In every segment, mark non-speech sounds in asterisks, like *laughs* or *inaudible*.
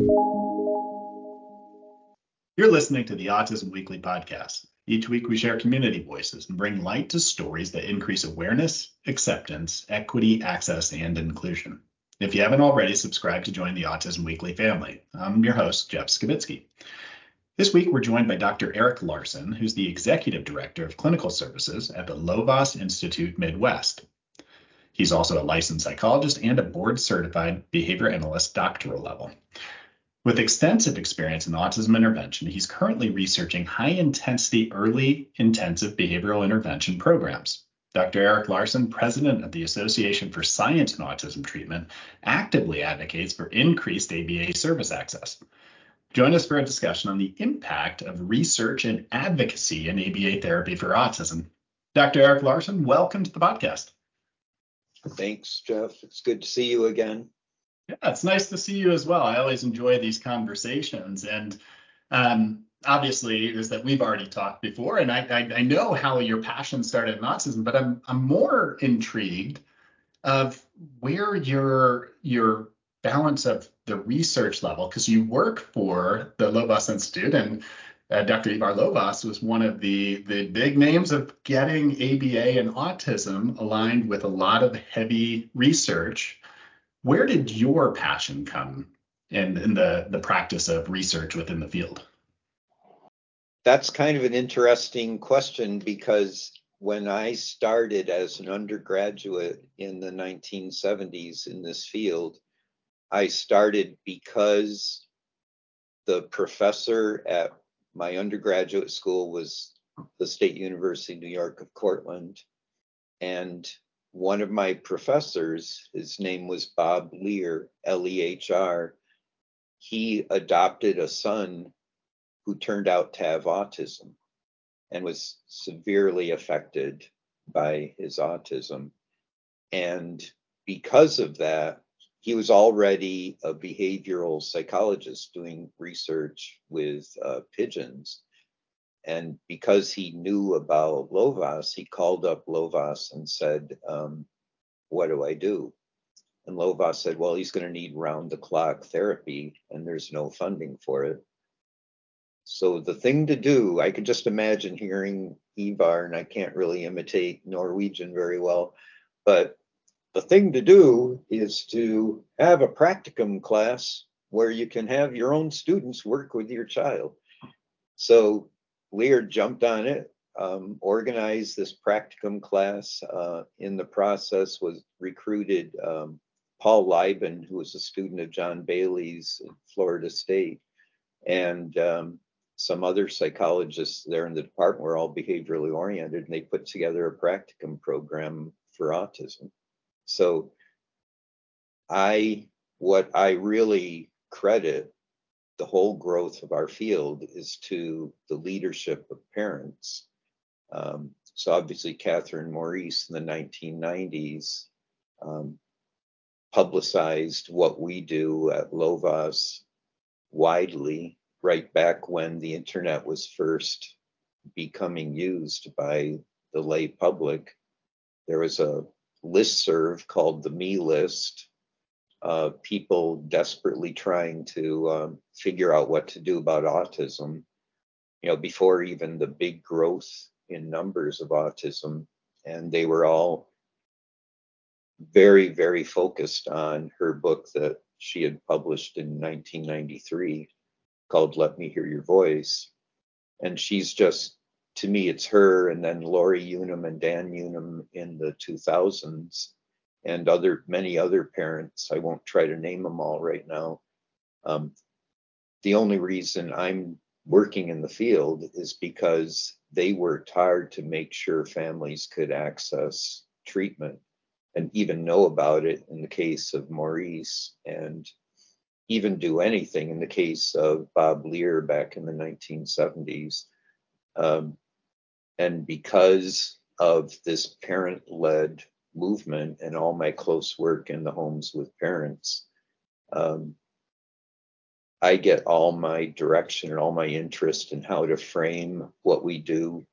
You're listening to the Autism Weekly podcast. Each week, we share community voices and bring light to stories that increase awareness, acceptance, equity, access, and inclusion. If you haven't already, subscribe to join the Autism Weekly family. I'm your host, Jeff Skibitsky. This week, we're joined by Dr. Eric Larsson, who's the Executive Director of Clinical Services at the Lovaas Institute Midwest. He's also a licensed psychologist and a board certified behavior analyst doctoral level. With extensive experience in autism intervention, he's currently researching high intensity early intensive behavioral intervention programs. Dr. Eric Larsson, president of the Association for Science in Autism Treatment, actively advocates for increased ABA service access. Join us for a discussion on the impact of research and advocacy in ABA therapy for autism. Dr. Eric Larsson, welcome to the podcast. Thanks, Jeff. It's good to see you again. Yeah, it's nice to see you as well. I always enjoy these conversations. And um, obviously, is that we've already talked before, and I, I, I, know how your passion started in autism, but I'm, I'm more intrigued of where your your balance of the research level, because you work for the Lovaas Institute, and uh, Dr. Ivar Lovaas was one of the the big names of getting ABA and autism aligned with a lot of heavy research where did your passion come in, in the, the practice of research within the field? That's kind of an interesting question because when I started as an undergraduate in the 1970s in this field, I started because the professor at my undergraduate school was the State University of New York of Cortland. And one of my professors, his name was Bob Lehr, L E H R, he adopted a son who turned out to have autism and was severely affected by his autism. And because of that, he was already a behavioral psychologist doing research with uh, pigeons. And because he knew about Lovaas, he called up Lovaas and said, um, What do I do? And Lovaas said, Well, he's going to need round the clock therapy, and there's no funding for it. So the thing to do, I could just imagine hearing Ivar, and I can't really imitate Norwegian very well, but the thing to do is to have a practicum class where you can have your own students work with your child. So Lehr jumped on it, um, organized this practicum class. Uh, in the process, was recruited um, Paul Lieben, who was a student of John Bailey's at Florida State, and um, some other psychologists there in the department were all behaviorally oriented, and they put together a practicum program for autism. So, I what I really credit the whole growth of our field is to the leadership of parents. Um, so obviously, Catherine Maurice in the 1990s um, publicized what we do at Lovaas widely, right back when the internet was first becoming used by the lay public. There was a list serve called the Me List, uh, people desperately trying to um, figure out what to do about autism, you know, before even the big growth in numbers of autism. And they were all very, very focused on her book that she had published in 1993 called Let Me Hear Your Voice. And she's just, to me, it's her and then Lorri Unumb and Dan Unumb in the 2000s and other many other parents. I won't try to name them all right now. Um, the only reason I'm working in the field is because they worked hard to make sure families could access treatment and even know about it in the case of Maurice and even do anything in the case of Bob Lehr back in the 1970s. Um, and because of this parent led movement and all my close work in the homes with parents, um, I get all my direction and all my interest in how to frame what we do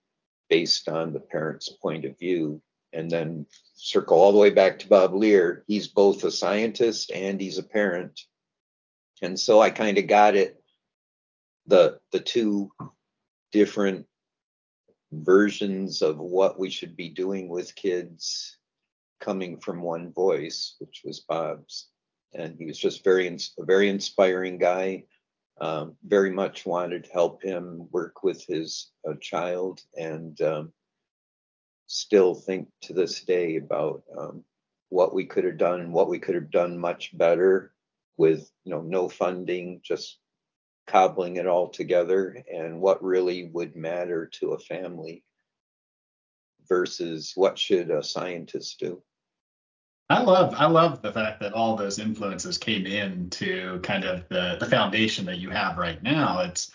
based on the parent's point of view. And then circle all the way back to Bob Lehr. He's both a scientist and he's a parent. And so I kind of got it the the two different versions of what we should be doing with kids coming from one voice, which was Bob's. And he was just very a very inspiring guy. Um, very much wanted to help him work with his uh, child, and um, still think to this day about um, what we could have done, what we could have done much better with you know no funding, just cobbling it all together and what really would matter to a family versus what should a scientist do. I love I love the fact that all those influences came into kind of the the foundation that you have right now. It's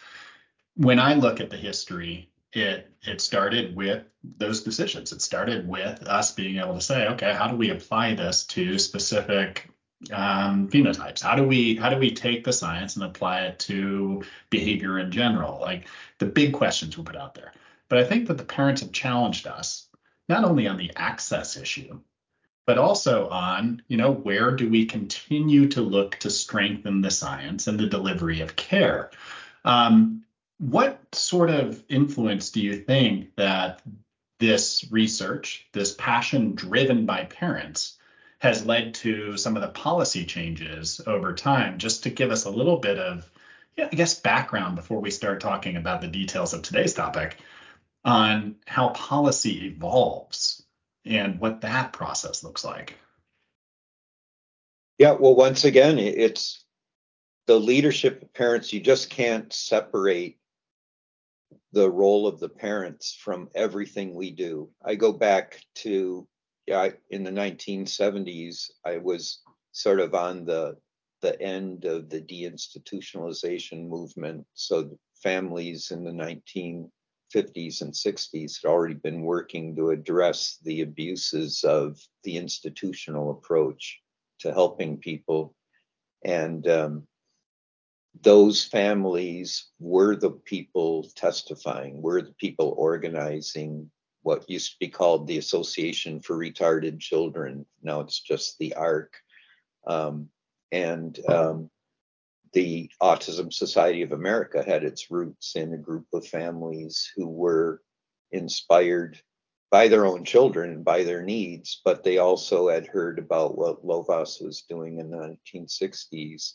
when I look at the history, it it started with those decisions. It started with us being able to say, okay, how do we apply this to specific um, phenotypes? How do we how do we take the science and apply it to behavior in general? Like the big questions were put out there. But I think that the parents have challenged us not only on the access issue, but also on, you know, where do we continue to look to strengthen the science and the delivery of care? Um, what sort of influence do you think that this research, this passion driven by parents, has led to some of the policy changes over time. Just to give us a little bit of, yeah, I guess, background before we start talking about the details of today's topic on how policy evolves and what that process looks like. Yeah, well, once again, it's the leadership of parents. You just can't separate the role of the parents from everything we do. I go back to yeah, in the 1970s, I was sort of on the the end of the deinstitutionalization movement. So families in the 1950s and 60s had already been working to address the abuses of the institutional approach to helping people. And um, those families were the people testifying, were the people organizing, what used to be called the Association for Retarded Children. Now it's just the ARC. Um, and um, the Autism Society of America had its roots in a group of families who were inspired by their own children and by their needs, but they also had heard about what Lovaas was doing in the 1960s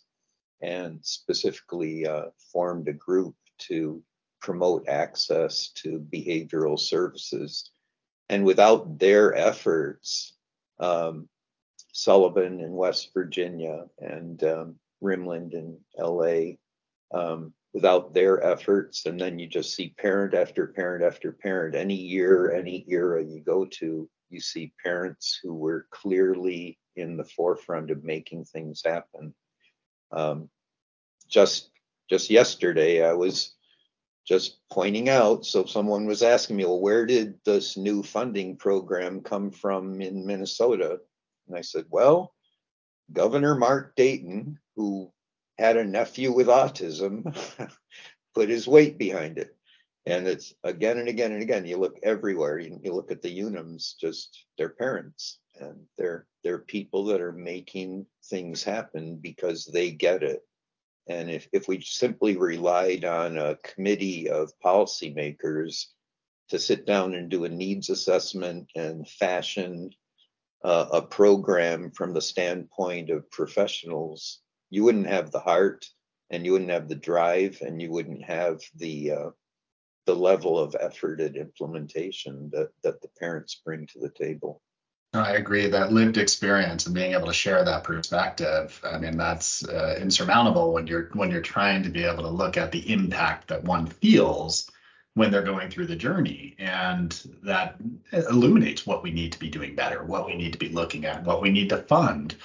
and specifically uh, formed a group to promote access to behavioral services. And without their efforts, um, Sullivan in West Virginia and um, Rimland in LA, um, without their efforts, and then you just see parent after parent after parent. Any year, any era you go to, you see parents who were clearly in the forefront of making things happen. Um, just just yesterday, I was just pointing out. So someone was asking me, well, where did this new funding program come from in Minnesota? And I said, well, Governor Mark Dayton, who had a nephew with autism, *laughs* put his weight behind it. And it's again and again and again. You look everywhere. You, you look at the Unumbs, just their parents, and they're they're people that are making things happen because they get it and if, if we simply relied on a committee of policymakers to sit down and do a needs assessment and fashion uh, a program from the standpoint of professionals, you wouldn't have the heart and you wouldn't have the drive and you wouldn't have the uh, the level of effort at implementation that, that the parents bring to the table. I agree that lived experience and being able to share that perspective. I mean, that's uh, insurmountable when you're when you're trying to be able to look at the impact that one feels when they're going through the journey, and that illuminates what we need to be doing better, what we need to be looking at, what we need to fund.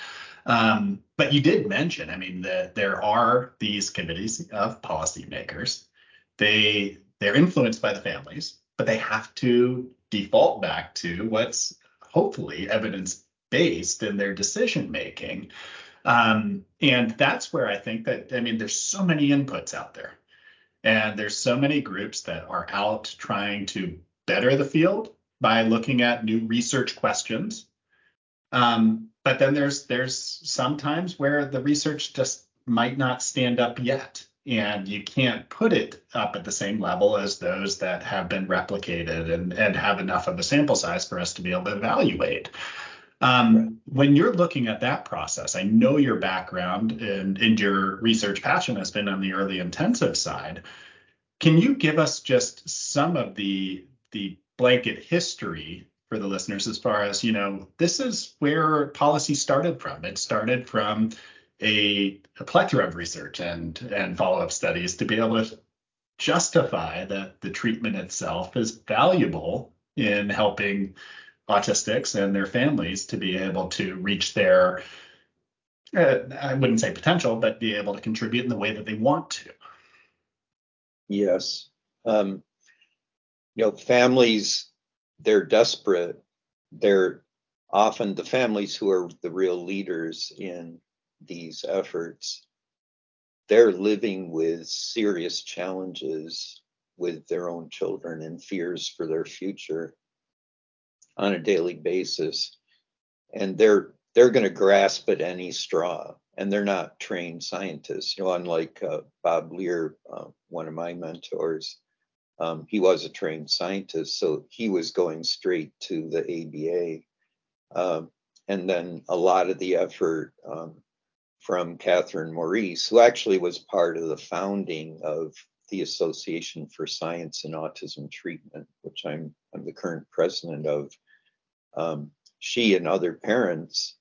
Um, but you did mention, I mean, that there are these committees of policymakers. They they're influenced by the families, but they have to default back to what's hopefully evidence based in their decision making. Um, and that's where I think that, I mean, there's so many inputs out there, and there's so many groups that are out trying to better the field by looking at new research questions. Um, but then there's there's sometimes where the research just might not stand up yet. And you can't put it up at the same level as those that have been replicated and, and have enough of a sample size for us to be able to evaluate. Um, right. When you're looking at that process, I know your background and, and your research passion has been on the early intensive side. Can you give us just some of the the blanket history for the listeners as far as you know this is where policy started from it started from a, a plethora of research and and follow-up studies to be able to justify that the treatment itself is valuable in helping autistics and their families to be able to reach their uh, I wouldn't say potential, but be able to contribute in the way that they want to. Yes. Um, you know, families, they're desperate. They're often the families who are the real leaders in these efforts. They're living with serious challenges with their own children and fears for their future on a daily basis. And they're they're going to grasp at any straw and they're not trained scientists. You know, unlike uh, Bob Lehr, uh, one of my mentors, um, he was a trained scientist, so he was going straight to the ABA. Um, and then a lot of the effort um, from Catherine Maurice, who actually was part of the founding of the Association for Science in Autism Treatment, which I'm, I'm the current president of. Um, she and other parents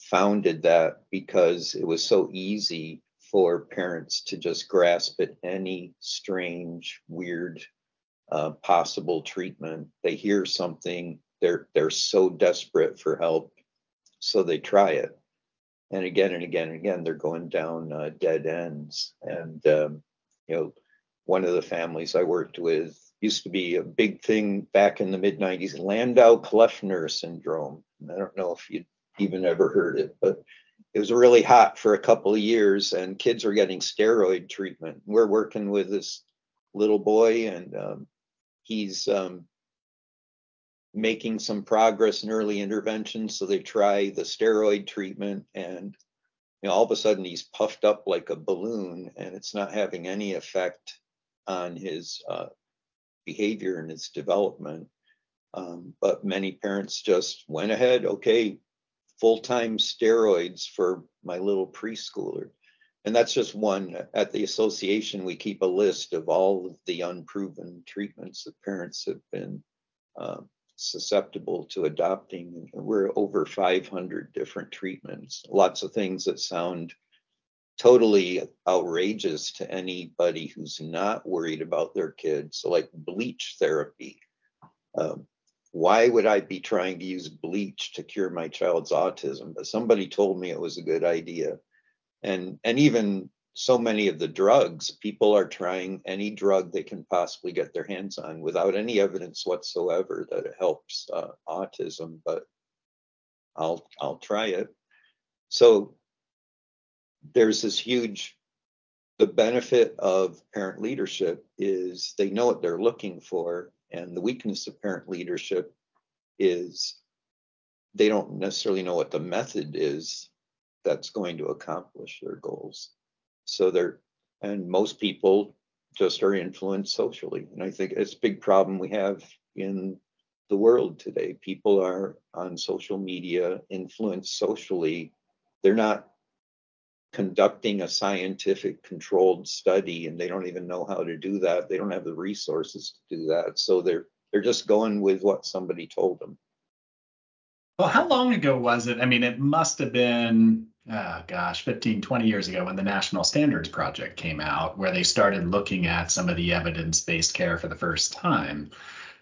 founded that because it was so easy for parents to just grasp at any strange, weird, uh, possible treatment. They hear something, they're they're so desperate for help, so they try it, and again and again and again, they're going down uh, dead ends. And um, you know, one of the families I worked with used to be a big thing back in the mid 90s, Landau Kleffner syndrome. I don't know if you even ever heard it, but it was really hot for a couple of years and kids were getting steroid treatment. We're working with this little boy and um, he's um, making some progress in early intervention. So they try the steroid treatment and you know, all of a sudden he's puffed up like a balloon and it's not having any effect on his uh, behavior and its development. Um, but many parents just went ahead, okay, full time steroids for my little preschooler. And that's just one. At the association, we keep a list of all of the unproven treatments that parents have been uh, susceptible to adopting. We're over 500 different treatments, lots of things that sound totally outrageous to anybody who's not worried about their kids, like bleach therapy. Um, why would I be trying to use bleach to cure my child's autism? But somebody told me it was a good idea. And and even so many of the drugs, people are trying any drug they can possibly get their hands on without any evidence whatsoever that it helps uh, autism. But I'll I'll try it. So there's this huge the benefit of parent leadership is they know what they're looking for and the weakness of parent leadership is they don't necessarily know what the method is that's going to accomplish their goals. So they're, and most people just are influenced socially. And I think it's a big problem we have in the world today. People are on social media, influenced socially. They're not conducting a scientific controlled study and they don't even know how to do that. They don't have the resources to do that. So they're they're just going with what somebody told them. Well how long ago was it? I mean it must have been oh gosh 15 20 years ago when the national standards project came out where they started looking at some of the evidence-based care for the first time.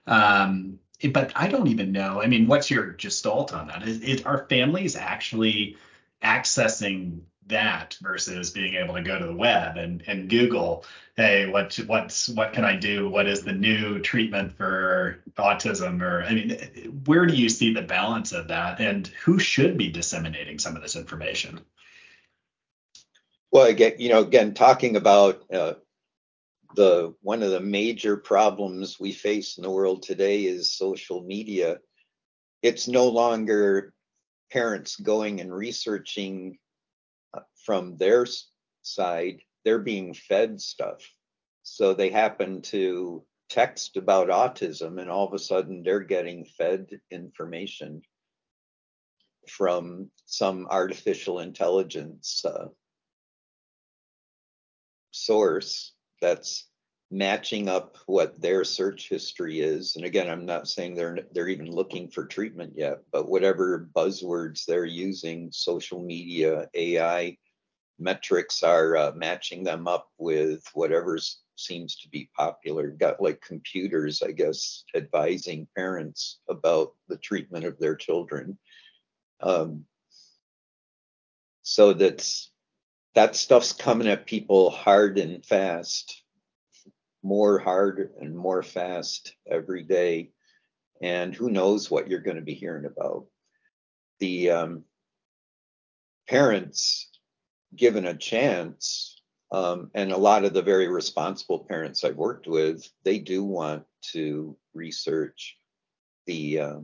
Um, but i don't even know. I mean what's your gestalt on that? Is, is are families actually accessing that versus being able to go to the web and, and Google, hey, what what's what can I do? What is the new treatment for autism? Or I mean, where do you see the balance of that, and who should be disseminating some of this information? Well, again, you know, again, talking about uh, the one of the major problems we face in the world today is social media. It's no longer parents going and researching from their side, they're being fed stuff. So they happen to text about autism, and all of a sudden they're getting fed information from some artificial intelligence uh, source that's matching up what their search history is and again i'm not saying they're they're even looking for treatment yet but whatever buzzwords they're using social media ai metrics are uh, matching them up with whatever seems to be popular got like computers i guess advising parents about the treatment of their children um, so that's that stuff's coming at people hard and fast, more hard and more fast every day. And who knows what you're going to be hearing about. The um, parents, given a chance, um, and a lot of the very responsible parents I've worked with, they do want to research the uh,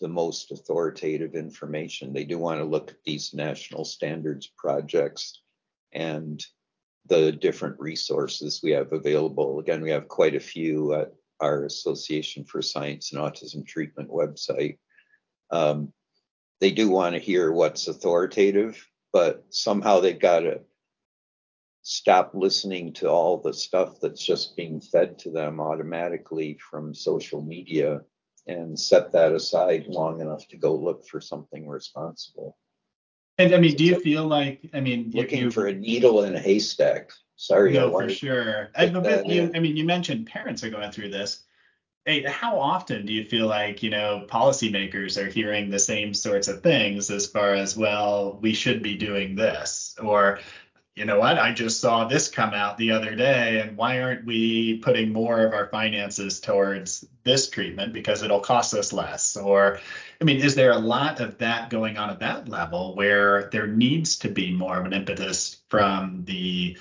the most authoritative information. They do want to look at these national standards projects and the different resources we have available. Again, we have quite a few at our Association for Science in Autism Treatment website. Um, they do want to hear what's authoritative, but somehow they've got to stop listening to all the stuff that's just being fed to them automatically from social media and set that aside long enough to go look for something responsible. And I mean, do you feel like I mean looking you, for a needle in a haystack? Sorry, no, for sure. I, but you, I mean, you mentioned parents are going through this. Hey, how often do you feel like you know policymakers are hearing the same sorts of things as far as well, we should be doing this, or you know what, I just saw this come out the other day, and why aren't we putting more of our finances towards this treatment because it'll cost us less? Or, I mean, is there a lot of that going on at that level where there needs to be more of an impetus from the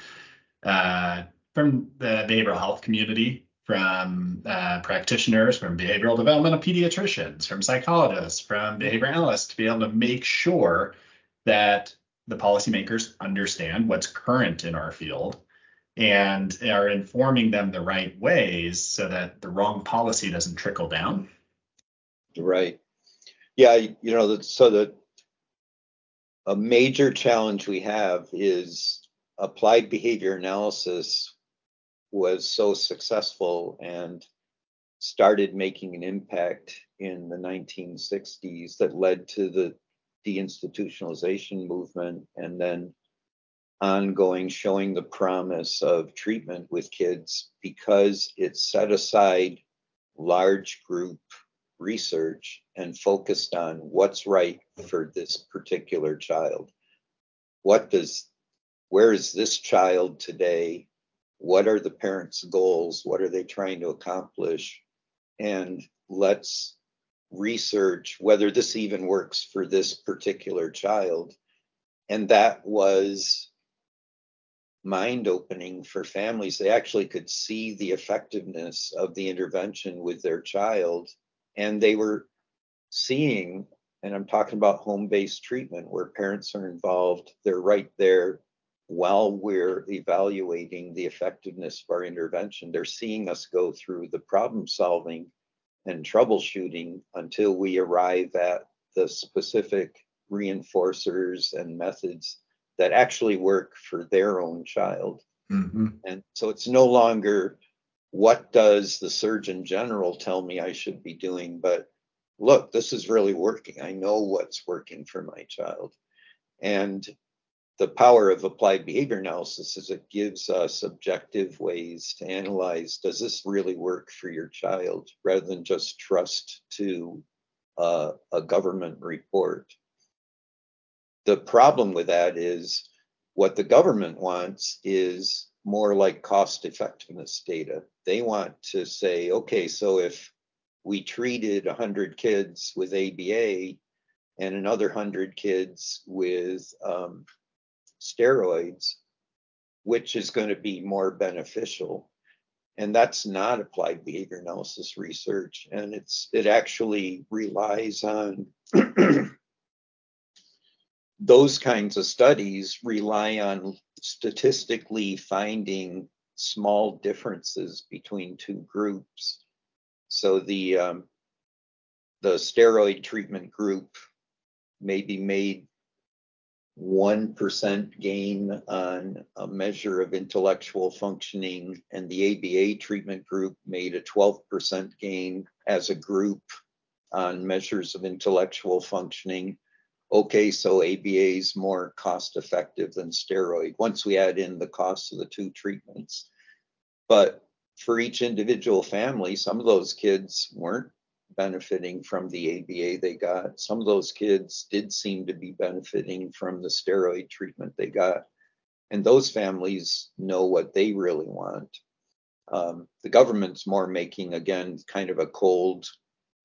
uh, from the behavioral health community, from uh, practitioners, from behavioral developmental pediatricians, from psychologists, from behavior analysts to be able to make sure that the policymakers understand what's current in our field and are informing them the right ways so that the wrong policy doesn't trickle down. Right. Yeah, you know, so the a major challenge we have is applied behavior analysis was so successful and started making an impact in the 1960s that led to the deinstitutionalization movement and then ongoing showing the promise of treatment with kids because it set aside large group research and focused on what's right for this particular child. What does, where is this child today? What are the parents' goals? What are they trying to accomplish? And let's research whether this even works for this particular child. And that was mind opening for families. They actually could see the effectiveness of the intervention with their child. And they were seeing, and I'm talking about home based treatment where parents are involved, they're right there while we're evaluating the effectiveness of our intervention. They're seeing us go through the problem solving and troubleshooting until we arrive at the specific reinforcers and methods that actually work for their own child. Mm-hmm. And so it's no longer what does the Surgeon General tell me I should be doing, but look, this is really working. I know what's working for my child. And the power of applied behavior analysis is it gives us objective ways to analyze does this really work for your child rather than just trust to uh, a government report. The problem with that is what the government wants is more like cost effectiveness data. They want to say, okay, so if we treated 100 kids with ABA and another 100 kids with um, steroids, which is going to be more beneficial. And that's not applied behavior analysis research. And it's it actually relies on *clears throat* those kinds of studies rely on statistically finding small differences between two groups. So the um, the steroid treatment group maybe made 1% gain on a measure of intellectual functioning, and the ABA treatment group made a 12% gain as a group on measures of intellectual functioning. Okay, so ABA is more cost effective than steroid once we add in the cost of the two treatments. But for each individual family, some of those kids weren't benefiting from the ABA they got. Some of those kids did seem to be benefiting from the steroid treatment they got. And those families know what they really want. Um, the government's more making, again, kind of a cold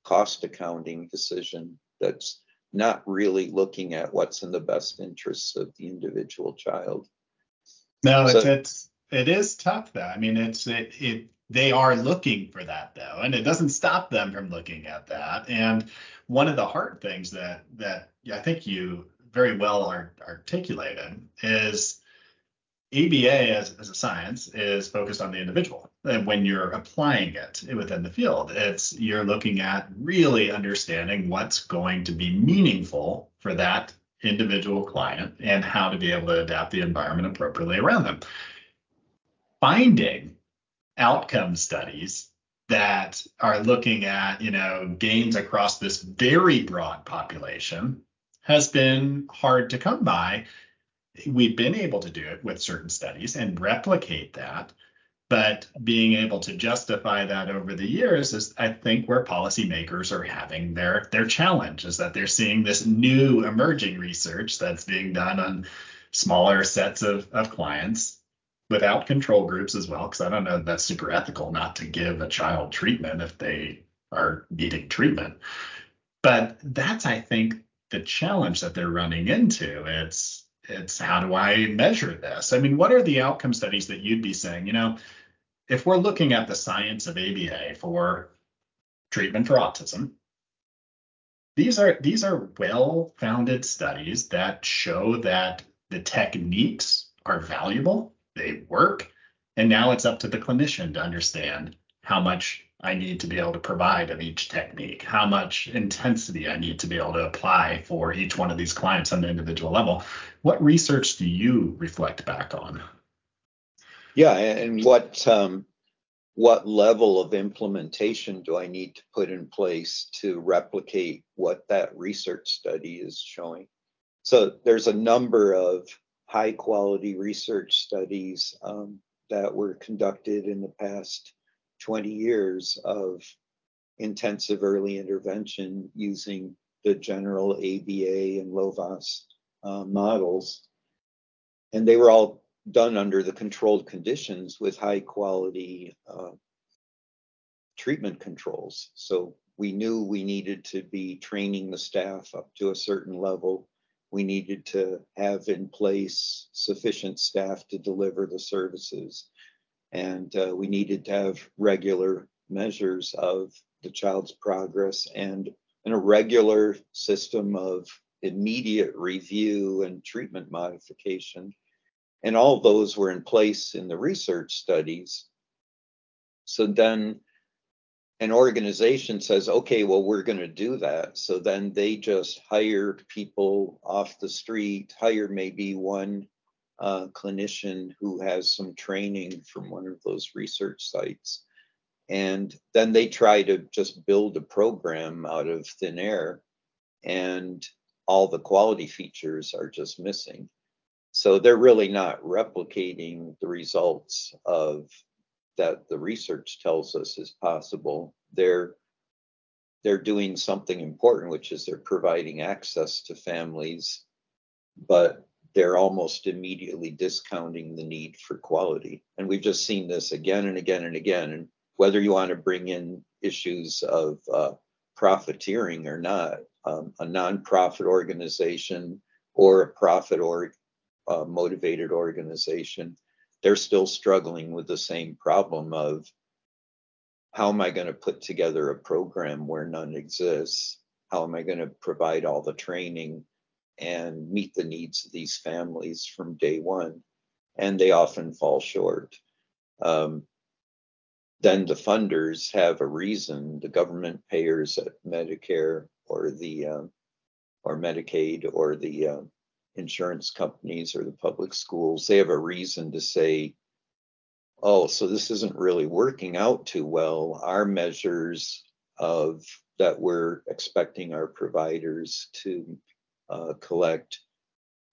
cost accounting decision that's not really looking at what's in the best interests of the individual child. No, so, it's, it's it is tough though. I mean, it's it, it they are looking for that though, and it doesn't stop them from looking at that. And one of the hard things that that I think you very well articulated is ABA as, as a science is focused on the individual. And when you're applying it within the field, it's you're looking at really understanding what's going to be meaningful for that individual client and how to be able to adapt the environment appropriately around them. Finding outcome studies that are looking at, you know, gains across this very broad population has been hard to come by. We've been able to do it with certain studies and replicate that, but being able to justify that over the years is, I think, where policymakers are having their their challenge is that they're seeing this new emerging research that's being done on smaller sets of, of clients without control groups as well, because I don't know that that's super ethical not to give a child treatment if they are needing treatment. But that's, I think, the challenge that they're running into. It's it's how do I measure this? I mean, what are the outcome studies that you'd be saying? You know, if we're looking at the science of ABA for treatment for autism, these are these are well-founded studies that show that the techniques are valuable they work. And now it's up to the clinician to understand how much I need to be able to provide of each technique, how much intensity I need to be able to apply for each one of these clients on the individual level. What research do you reflect back on? Yeah, and what um, what level of implementation do I need to put in place to replicate what that research study is showing? So there's a number of high quality research studies um, that were conducted in the past 20 years of intensive early intervention using the general ABA and Lovaas uh, models. And they were all done under the controlled conditions with high quality uh, treatment controls. So we knew we needed to be training the staff up to a certain level we needed to have in place sufficient staff to deliver the services. And uh, we needed to have regular measures of the child's progress and, and a regular system of immediate review and treatment modification. And all those were in place in the research studies. So then an organization says, okay, well, we're going to do that. So then they just hire people off the street, hire maybe one uh, clinician who has some training from one of those research sites. And then they try to just build a program out of thin air, and all the quality features are just missing. So they're really not replicating the results of that the research tells us is possible, they're they're doing something important, which is they're providing access to families, but they're almost immediately discounting the need for quality. And we've just seen this again and again and again. And whether you want to bring in issues of uh, profiteering or not, um, a nonprofit organization or a profit or uh, motivated organization they're still struggling with the same problem of how am I going to put together a program where none exists? How am I going to provide all the training and meet the needs of these families from day one? and they often fall short. Um, then the funders have a reason, the government payers at Medicare or the uh, or Medicaid or the uh, insurance companies or the public schools, they have a reason to say, oh, so this isn't really working out too well. Our measures of that we're expecting our providers to uh, collect,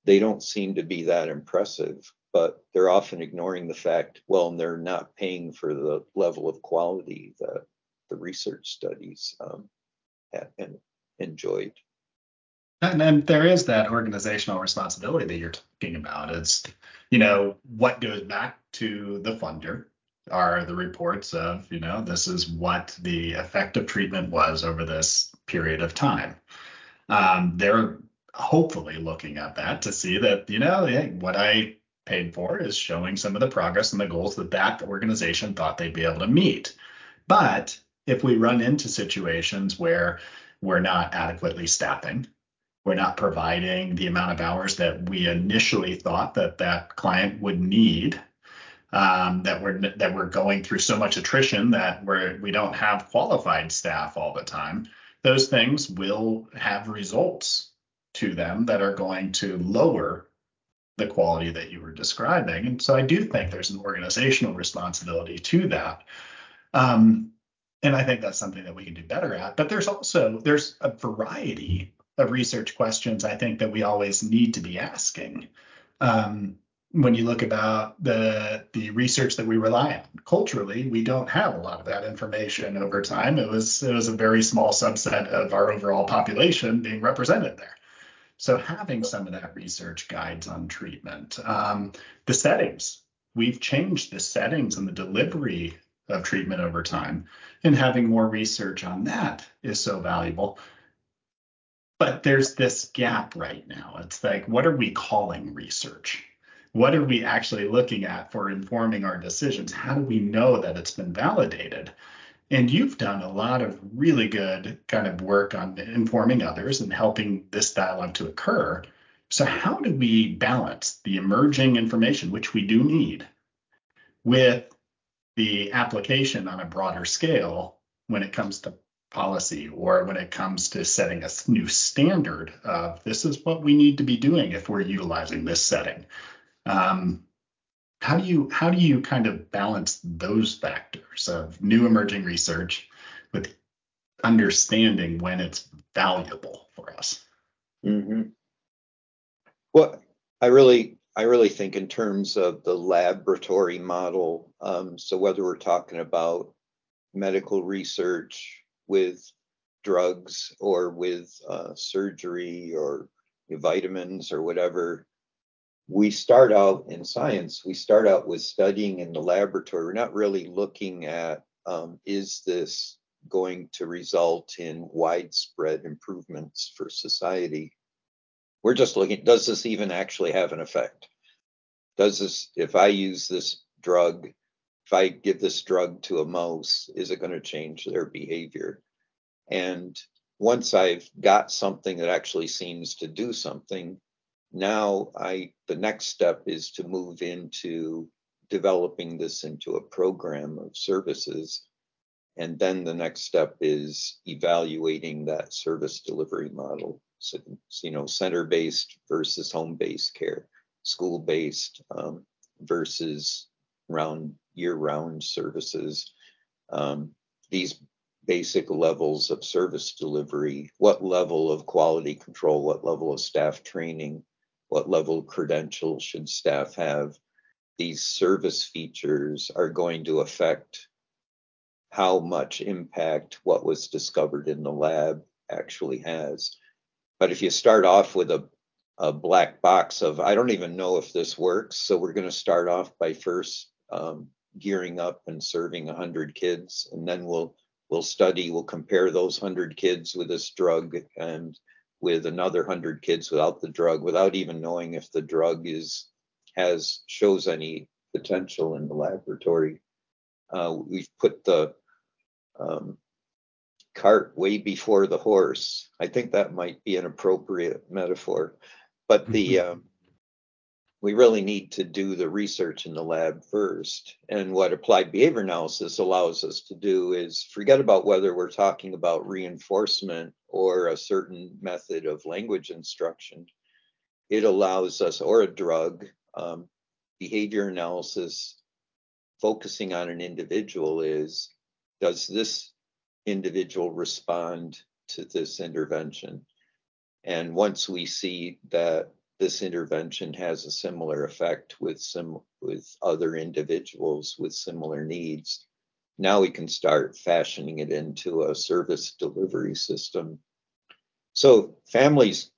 they don't seem to be that impressive but they're often ignoring the fact, well, they're not paying for the level of quality that the research studies um, and enjoyed. And, and there is that organizational responsibility that you're talking about. It's, you know, what goes back to the funder are the reports of, you know, this is what the effective treatment was over this period of time. Um, they're hopefully looking at that to see that, you know, hey, what I paid for is showing some of the progress and the goals that that organization thought they'd be able to meet. But if we run into situations where we're not adequately staffing, we're not providing the amount of hours that we initially thought that that client would need, um, that we're that we're going through so much attrition that we're we don't have qualified staff all the time. Those things will have results to them that are going to lower the quality that you were describing. And so I do think there's an organizational responsibility to that. Um, and I think that's something that we can do better at. But there's also there's a variety of research questions I think that we always need to be asking. Um, when you look about the the research that we rely on culturally, we don't have a lot of that information over time. It was it was a very small subset of our overall population being represented there. So having some of that research guides on treatment, um, the settings, we've changed the settings and the delivery of treatment over time, and having more research on that is so valuable. But there's this gap right now. It's like, what are we calling research? What are we actually looking at for informing our decisions? How do we know that it's been validated? And you've done a lot of really good kind of work on informing others and helping this dialogue to occur. So, how do we balance the emerging information, which we do need, with the application on a broader scale when it comes to policy or when it comes to setting a new standard of this is what we need to be doing if we're utilizing this setting? Um, how do you how do you kind of balance those factors of new emerging research with understanding when it's valuable for us? Mm-hmm. Well, I really I really think in terms of the laboratory model. Um, so whether we're talking about medical research with drugs or with uh, surgery or vitamins or whatever, we start out in science, we start out with studying in the laboratory. We're not really looking at um, is this going to result in widespread improvements for society? We're just looking, does this even actually have an effect? Does this, if I use this drug, if I give this drug to a mouse, is it going to change their behavior? And once I've got something that actually seems to do something, now I the next step is to move into developing this into a program of services. And then the next step is evaluating that service delivery model. So, you know, center-based versus home-based care, school-based um, versus round year-round services. Um, these basic levels of service delivery, what level of quality control, what level of staff training, what level of credentials should staff have? These service features are going to affect how much impact what was discovered in the lab actually has. But if you start off with a, a black box of, I don't even know if this works, so we're going to start off by first um, gearing up and serving 100 kids, and then we'll we'll study, we'll compare those 100 kids with this drug and with another 100 kids without the drug without even knowing if the drug is has shows any potential in the laboratory. Uh, we've put the um, cart way before the horse. I think that might be an appropriate metaphor. But the *laughs* um, we really need to do the research in the lab first. And what applied behavior analysis allows us to do is forget about whether we're talking about reinforcement or a certain method of language instruction. It allows us, or a drug, um, behavior analysis focusing on an individual is does this individual respond to this intervention? And once we see that this intervention has a similar effect with some with other individuals with similar needs. Now we can start fashioning it into a service delivery system. So families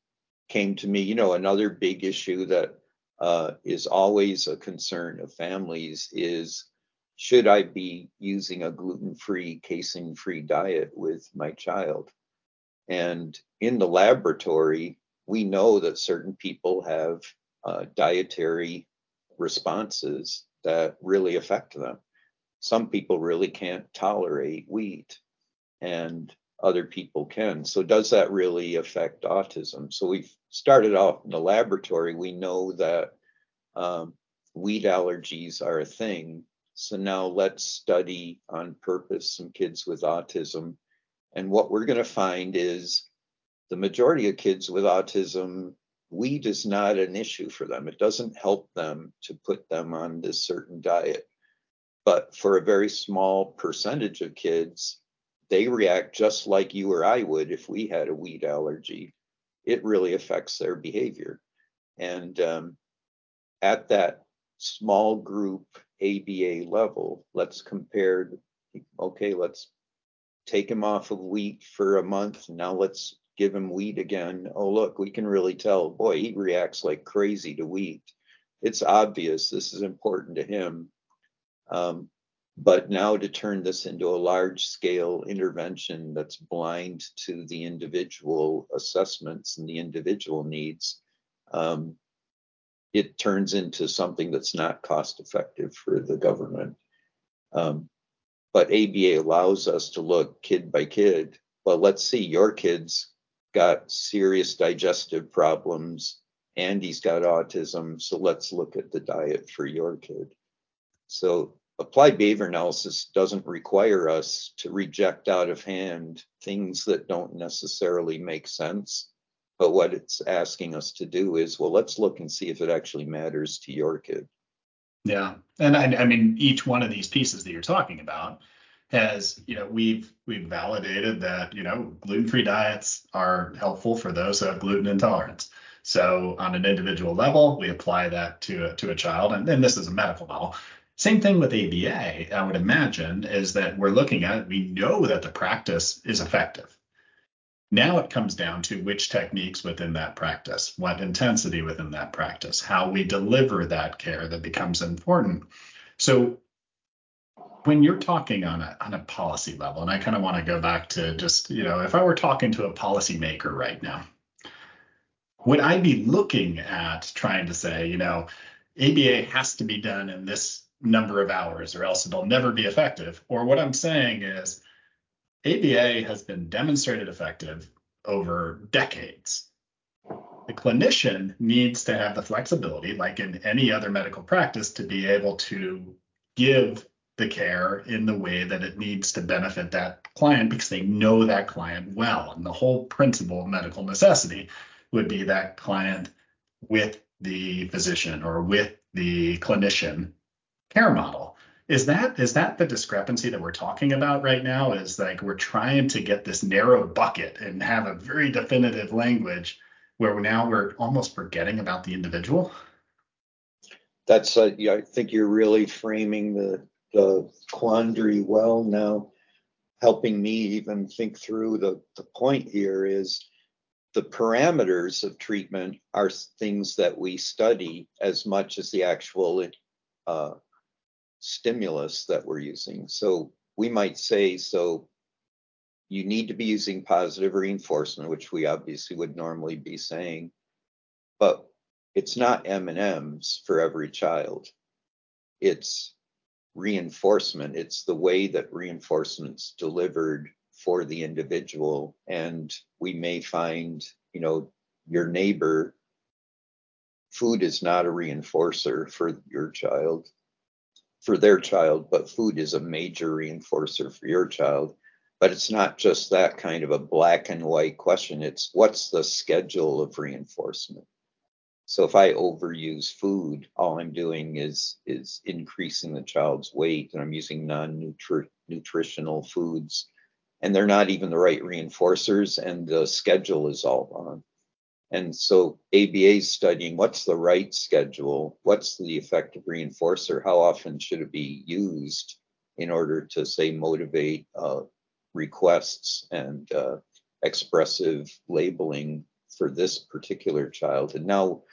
came to me, you know, another big issue that uh, is always a concern of families is should I be using a gluten-free, casein-free diet with my child? And in the laboratory, we know that certain people have uh, dietary responses that really affect them. Some people really can't tolerate wheat, and other people can. So, does that really affect autism? So, we've started off in the laboratory. We know that um, wheat allergies are a thing. So, now let's study on purpose some kids with autism. And what we're going to find is the majority of kids with autism, wheat is not an issue for them. It doesn't help them to put them on this certain diet. But for a very small percentage of kids, they react just like you or I would if we had a wheat allergy. It really affects their behavior. And um, at that small group ABA level, let's compare, okay, let's take them off of wheat for a month. Now let's give him wheat again. Oh, look, we can really tell, boy, he reacts like crazy to wheat. It's obvious this is important to him. Um, but now to turn this into a large scale intervention that's blind to the individual assessments and the individual needs, um, it turns into something that's not cost effective for the government. Um, but ABA allows us to look kid by kid. Well, let's see, your kids got serious digestive problems and he's got autism. So let's look at the diet for your kid. So applied behavior analysis doesn't require us to reject out of hand things that don't necessarily make sense. But what it's asking us to do is, well, let's look and see if it actually matters to your kid. Yeah. And I, I mean, each one of these pieces that you're talking about has you know we've we've validated that you know gluten-free diets are helpful for those who have gluten intolerance. So on an individual level, we apply that to a, to a child, and then this is a medical model. Same thing with ABA, I would imagine, is that we're looking at it, we know that the practice is effective. Now it comes down to which techniques within that practice, what intensity within that practice, how we deliver that care that becomes important. So when you're talking on a on a policy level, and I kind of want to go back to just, you know, if I were talking to a policymaker right now, would I be looking at trying to say, you know, ABA has to be done in this number of hours or else it'll never be effective? Or what I'm saying is ABA has been demonstrated effective over decades. The clinician needs to have the flexibility, like in any other medical practice, to be able to give the care in the way that it needs to benefit that client because they know that client well. And the whole principle of medical necessity would be that client with the physician or with the clinician care model. Is that is that the discrepancy that we're talking about right now? Is like we're trying to get this narrow bucket and have a very definitive language where now we're almost forgetting about the individual? That's uh, yeah, I think you're really framing the the quandary well now, helping me even think through the, the point here is the parameters of treatment are things that we study as much as the actual uh, stimulus that we're using. So we might say, so you need to be using positive reinforcement, which we obviously would normally be saying, but it's not M&Ms for every child. It's reinforcement. It's the way that reinforcement's delivered for the individual. And we may find, you know, your neighbor food is not a reinforcer for your child, for their child, but food is a major reinforcer for your child. But it's not just that kind of a black and white question. It's what's the schedule of reinforcement? So if I overuse food, all I'm doing is is increasing the child's weight, and I'm using non-nutritional foods, and they're not even the right reinforcers, and the schedule is all wrong. And so ABA is studying what's the right schedule, what's the effective reinforcer, how often should it be used in order to say motivate uh, requests and uh, expressive labeling for this particular child. And now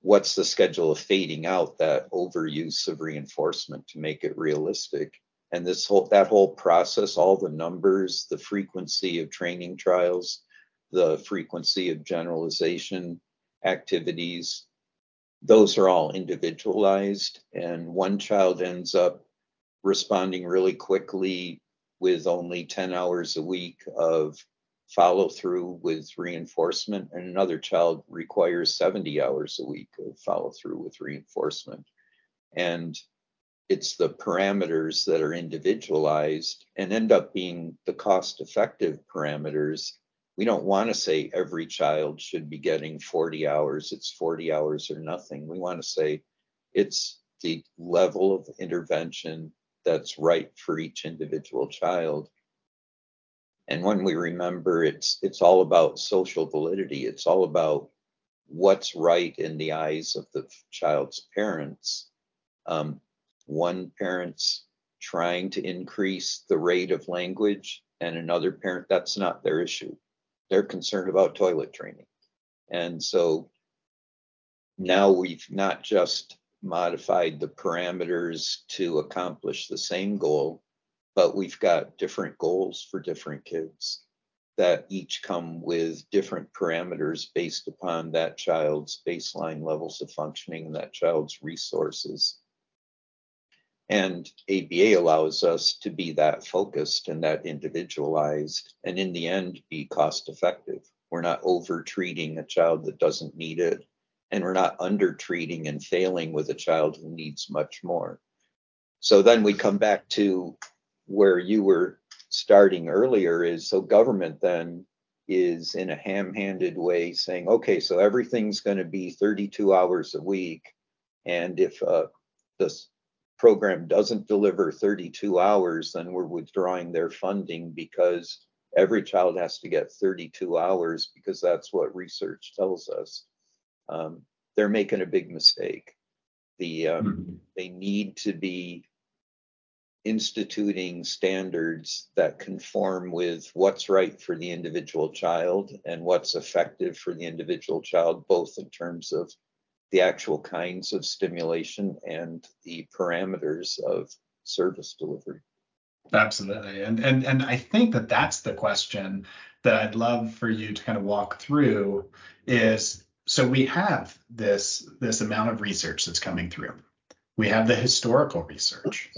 what's the schedule of fading out that overuse of reinforcement to make it realistic? And this whole that whole process, all the numbers, the frequency of training trials, the frequency of generalization activities. Those are all individualized, and one child ends up responding really quickly with only 10 hours a week of follow through with reinforcement, and another child requires 70 hours a week of follow through with reinforcement. And it's the parameters that are individualized and end up being the cost effective parameters we don't want to say every child should be getting 40 hours, it's 40 hours or nothing. We want to say it's the level of intervention that's right for each individual child. And when we remember it's it's all about social validity, it's all about what's right in the eyes of the child's parents. Um, one parent's trying to increase the rate of language, and another parent, that's not their issue they're concerned about toilet training. And so now we've not just modified the parameters to accomplish the same goal, but we've got different goals for different kids that each come with different parameters based upon that child's baseline levels of functioning and that child's resources. And ABA allows us to be that focused and that individualized, and in the end, be cost effective. We're not over treating a child that doesn't need it, and we're not under treating and failing with a child who needs much more. So then we come back to where you were starting earlier is so government then is in a ham-handed way saying okay so everything's going to be 32 hours a week and if uh, the program doesn't deliver 32 hours, then we're withdrawing their funding because every child has to get 32 hours because that's what research tells us. Um, they're making a big mistake. The um, mm-hmm. they need to be instituting standards that conform with what's right for the individual child and what's effective for the individual child, both in terms of the actual kinds of stimulation and the parameters of service delivery. Absolutely. And, and, and I think that that's the question that I'd love for you to kind of walk through is so we have this this amount of research that's coming through. We have the historical research.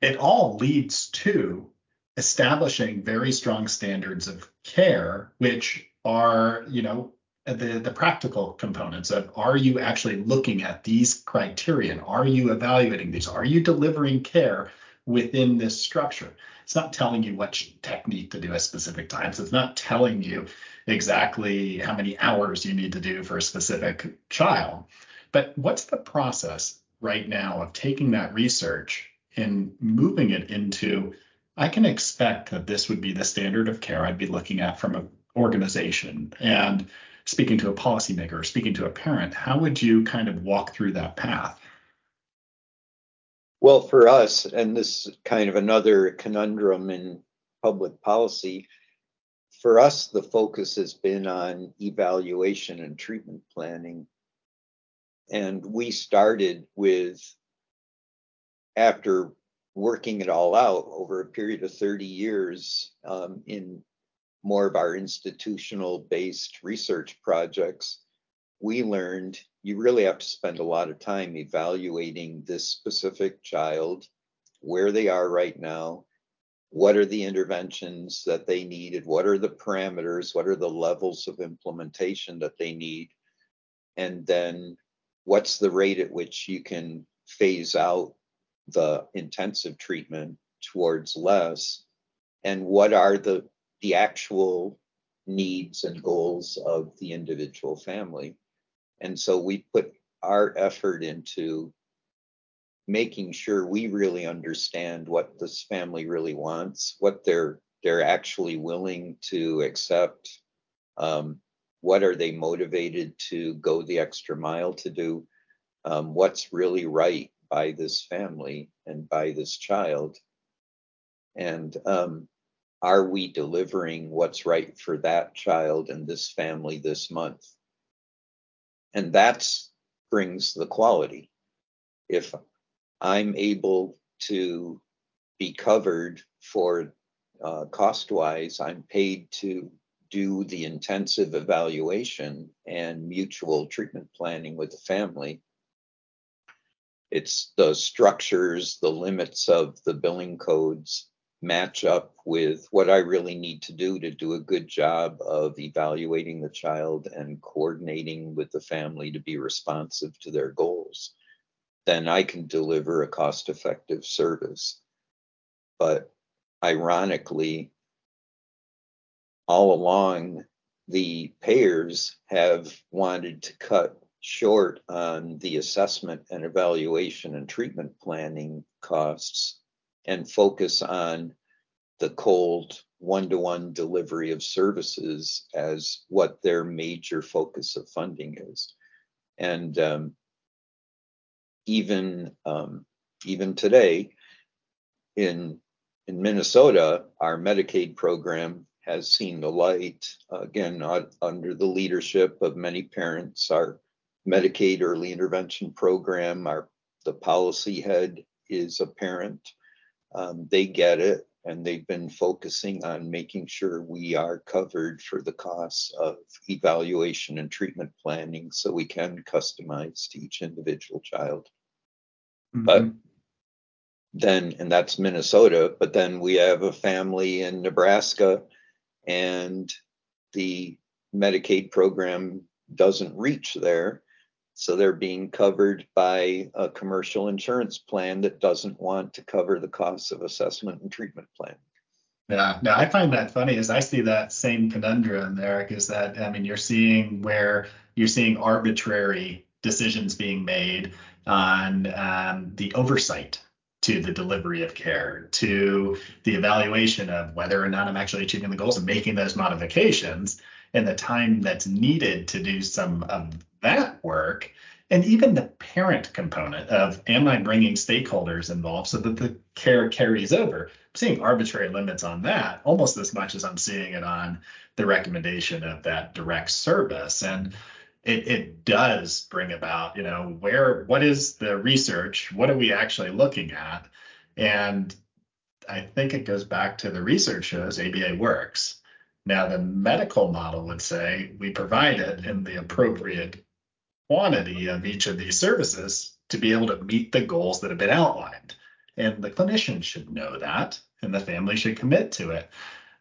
It all leads to establishing very strong standards of care, which are, you know, the, the practical components of are you actually looking at these criterion? Are you evaluating these? Are you delivering care within this structure? It's not telling you what technique to do at specific times. It's not telling you exactly how many hours you need to do for a specific child. But what's the process right now of taking that research and moving it into I can expect that this would be the standard of care I'd be looking at from an organization. And speaking to a policymaker speaking to a parent, how would you kind of walk through that path? Well, for us, and this is kind of another conundrum in public policy, for us, the focus has been on evaluation and treatment planning. And we started with, after working it all out over a period of 30 years um, in more of our institutional based research projects, we learned you really have to spend a lot of time evaluating this specific child, where they are right now, what are the interventions that they needed, what are the parameters, what are the levels of implementation that they need, and then what's the rate at which you can phase out the intensive treatment towards less? And what are the the actual needs and goals of the individual family? And so we put our effort into making sure we really understand what this family really wants what they're they're actually willing to accept um, what are they motivated to go the extra mile to do? Um, what's really right by this family and by this child? And um, are we delivering what's right for that child and this family this month? And that's brings the quality. If i'm able to be covered for uh, cost wise i'm paid to do the intensive evaluation and mutual treatment planning with the family it's the structures the limits of the billing codes match up with what I really need to do to do a good job of evaluating the child and coordinating with the family to be responsive to their goals, then I can deliver a cost effective service. But ironically, all along, the payers have wanted to cut short on the assessment and evaluation and treatment planning costs and focus on the cold one-to-one delivery of services as what their major focus of funding is. And um, even um, even today in in Minnesota, our Medicaid program has seen the light again under the leadership of many parents. Our Medicaid early intervention program, our the policy head is a parent um, they get it and they've been focusing on making sure we are covered for the costs of evaluation and treatment planning so we can customize to each individual child. Mm-hmm. But then, and that's Minnesota, but then we have a family in Nebraska and the Medicaid program doesn't reach there. So they're being covered by a commercial insurance plan that doesn't want to cover the costs of assessment and treatment plan. Yeah, no, I find that funny as I see that same conundrum, Eric, is that I mean you're seeing where you're seeing arbitrary decisions being made on um, the oversight to the delivery of care, to the evaluation of whether or not I'm actually achieving the goals and making those modifications and the time that's needed to do some of that work and even the parent component of am I bringing stakeholders involved so that the care carries over? I'm seeing arbitrary limits on that almost as much as I'm seeing it on the recommendation of that direct service. And it, it does bring about, you know, where what is the research? What are we actually looking at? And I think it goes back to the research shows ABA works. Now, the medical model would say we provide it in the appropriate quantity of each of these services to be able to meet the goals that have been outlined. And the clinician should know that, and the family should commit to it.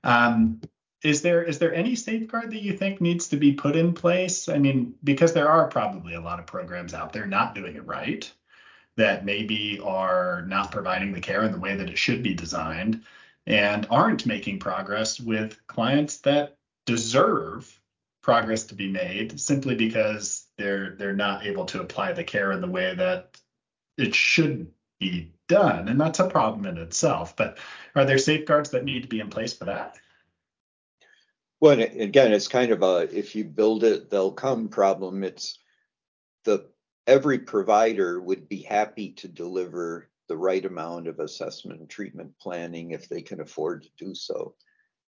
Um, is there is there any safeguard that you think needs to be put in place? I mean, because there are probably a lot of programs out there not doing it right, that maybe are not providing the care in the way that it should be designed, and aren't making progress with clients that deserve progress to be made simply because they're they're not able to apply the care in the way that it should be done and that's a problem in itself but are there safeguards that need to be in place for that well again it's kind of a if you build it they'll come problem it's the every provider would be happy to deliver the right amount of assessment and treatment planning if they can afford to do so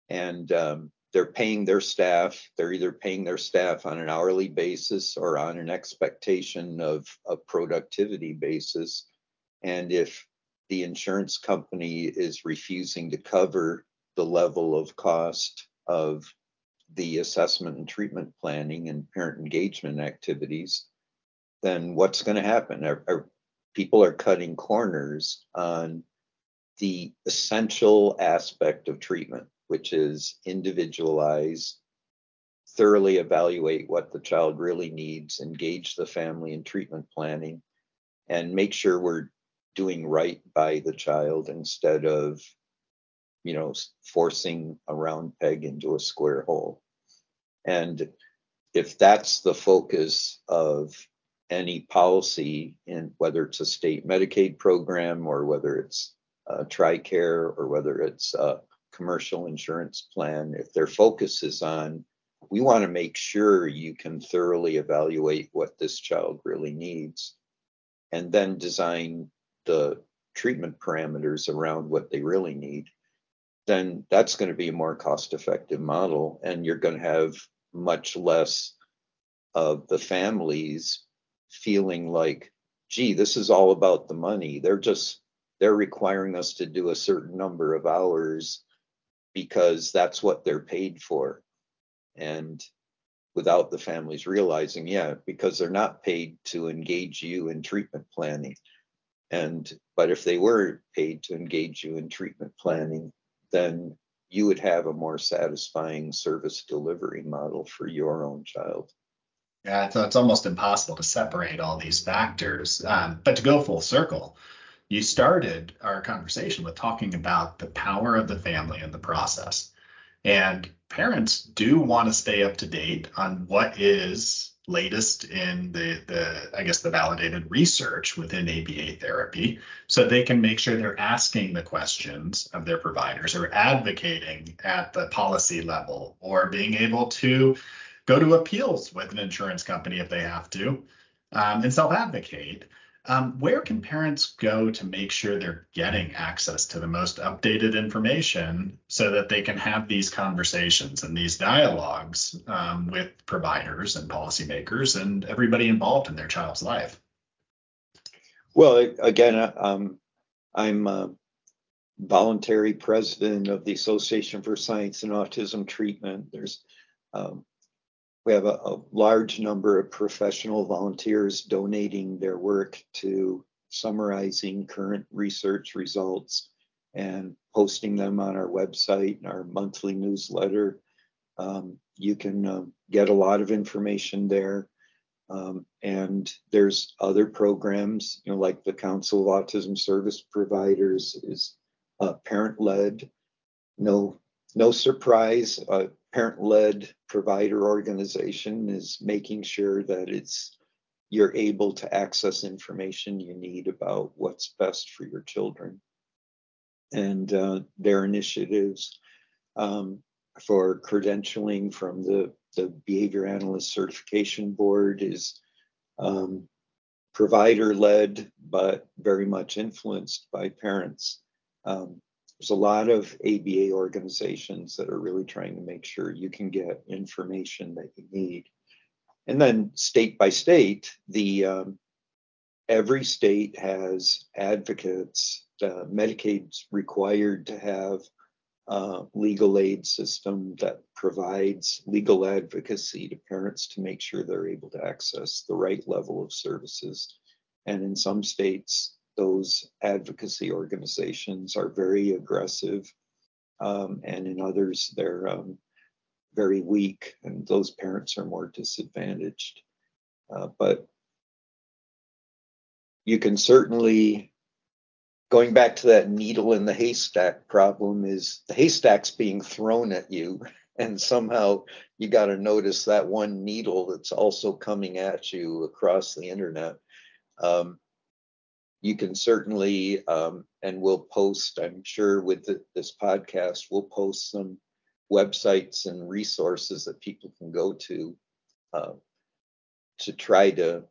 and um, they're paying their staff. They're either paying their staff on an hourly basis or on an expectation of a productivity basis. And if the insurance company is refusing to cover the level of cost of the assessment and treatment planning and parent engagement activities, then what's going to happen? Are, are, people are cutting corners on the essential aspect of treatment which is individualize, thoroughly evaluate what the child really needs, engage the family in treatment planning, and make sure we're doing right by the child instead of, you know, forcing a round peg into a square hole. And if that's the focus of any policy, in whether it's a state Medicaid program or whether it's uh, TRICARE or whether it's a commercial insurance plan, if their focus is on, we want to make sure you can thoroughly evaluate what this child really needs and then design the treatment parameters around what they really need, then that's going to be a more cost effective model. And you're going to have much less of the families feeling like, gee, this is all about the money. They're just, they're requiring us to do a certain number of hours because that's what they're paid for. And without the families realizing, yeah, because they're not paid to engage you in treatment planning. And but if they were paid to engage you in treatment planning, then you would have a more satisfying service delivery model for your own child. Yeah, so it's almost impossible to separate all these factors. Um, but to go full circle, you started our conversation with talking about the power of the family in the process. And parents do want to stay up to date on what is latest in the, the I guess the validated research within ABA therapy so they can make sure they're asking the questions of their providers or advocating at the policy level or being able to go to appeals with an insurance company if they have to um, and self-advocate um, where can parents go to make sure they're getting access to the most updated information so that they can have these conversations and these dialogues um, with providers and policymakers and everybody involved in their child's life? Well, again, uh, um, I'm a voluntary president of the Association for Science in Autism Treatment. There's um, we have a, a, large number of professional volunteers donating their work to summarizing current research results and posting them on our website and our monthly newsletter. Um, you can uh, get a lot of information there. Um, and there's other programs, you know, like the Council of Autism Service Providers is uh, parent led. No, no surprise. Uh, parent-led provider organization is making sure that it's you're able to access information you need about what's best for your children. And uh, their initiatives um, for credentialing from the, the behavior analyst certification board is um, provider led but very much influenced by parents. Um, there's a lot of ABA organizations that are really trying to make sure you can get information that you need. And then state by state, the um, every state has advocates. Uh, Medicaid's required to have a legal aid system that provides legal advocacy to parents to make sure they're able to access the right level of services. And in some states, those advocacy organizations are very aggressive, um, and in others, they're um, very weak, and those parents are more disadvantaged. Uh, but you can certainly, going back to that needle in the haystack problem, is the haystack's being thrown at you, *laughs* and somehow you got to notice that one needle that's also coming at you across the internet. Um, you can certainly, um, and we'll post, I'm sure with the, this podcast, we'll post some websites and resources that people can go to uh, to try to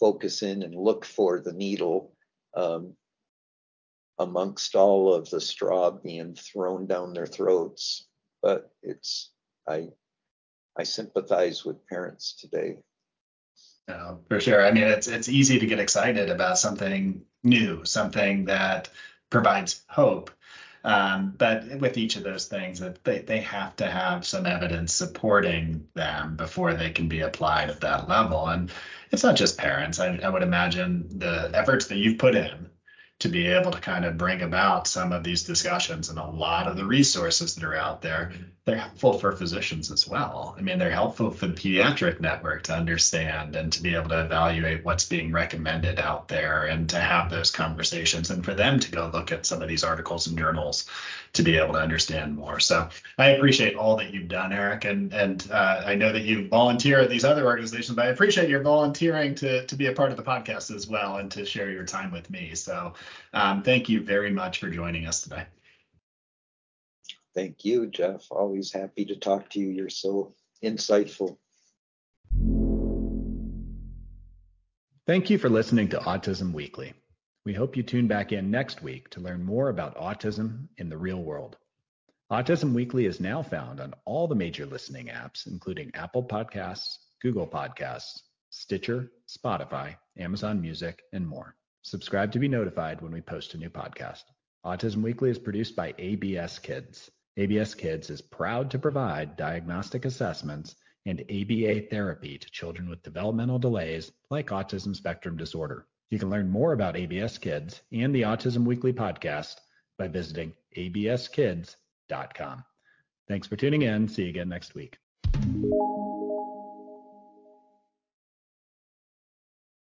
focus in and look for the needle um, amongst all of the straw being thrown down their throats. But it's, I, I sympathize with parents today. For sure. I mean, it's it's easy to get excited about something new, something that provides hope. Um, but with each of those things, that they, they have to have some evidence supporting them before they can be applied at that level. And it's not just parents. I, I would imagine the efforts that you've put in to be able to kind of bring about some of these discussions and a lot of the resources that are out there they're helpful for physicians as well. I mean they're helpful for the pediatric network to understand and to be able to evaluate what's being recommended out there and to have those conversations and for them to go look at some of these articles and journals to be able to understand more so i appreciate all that you've done eric and and uh, i know that you volunteer at these other organizations but i appreciate your volunteering to to be a part of the podcast as well and to share your time with me so um, thank you very much for joining us today. Thank you, Jeff. Always happy to talk to you. You're so insightful. Thank you for listening to Autism Weekly. We hope you tune back in next week to learn more about autism in the real world. Autism Weekly is now found on all the major listening apps, including Apple Podcasts, Google Podcasts, Stitcher, Spotify, Amazon Music, and more. Subscribe to be notified when we post a new podcast. Autism Weekly is produced by ABS Kids. ABS Kids is proud to provide diagnostic assessments and ABA therapy to children with developmental delays like autism spectrum disorder. You can learn more about ABS Kids and the Autism Weekly podcast by visiting abskids.com. Thanks for tuning in. See you again next week.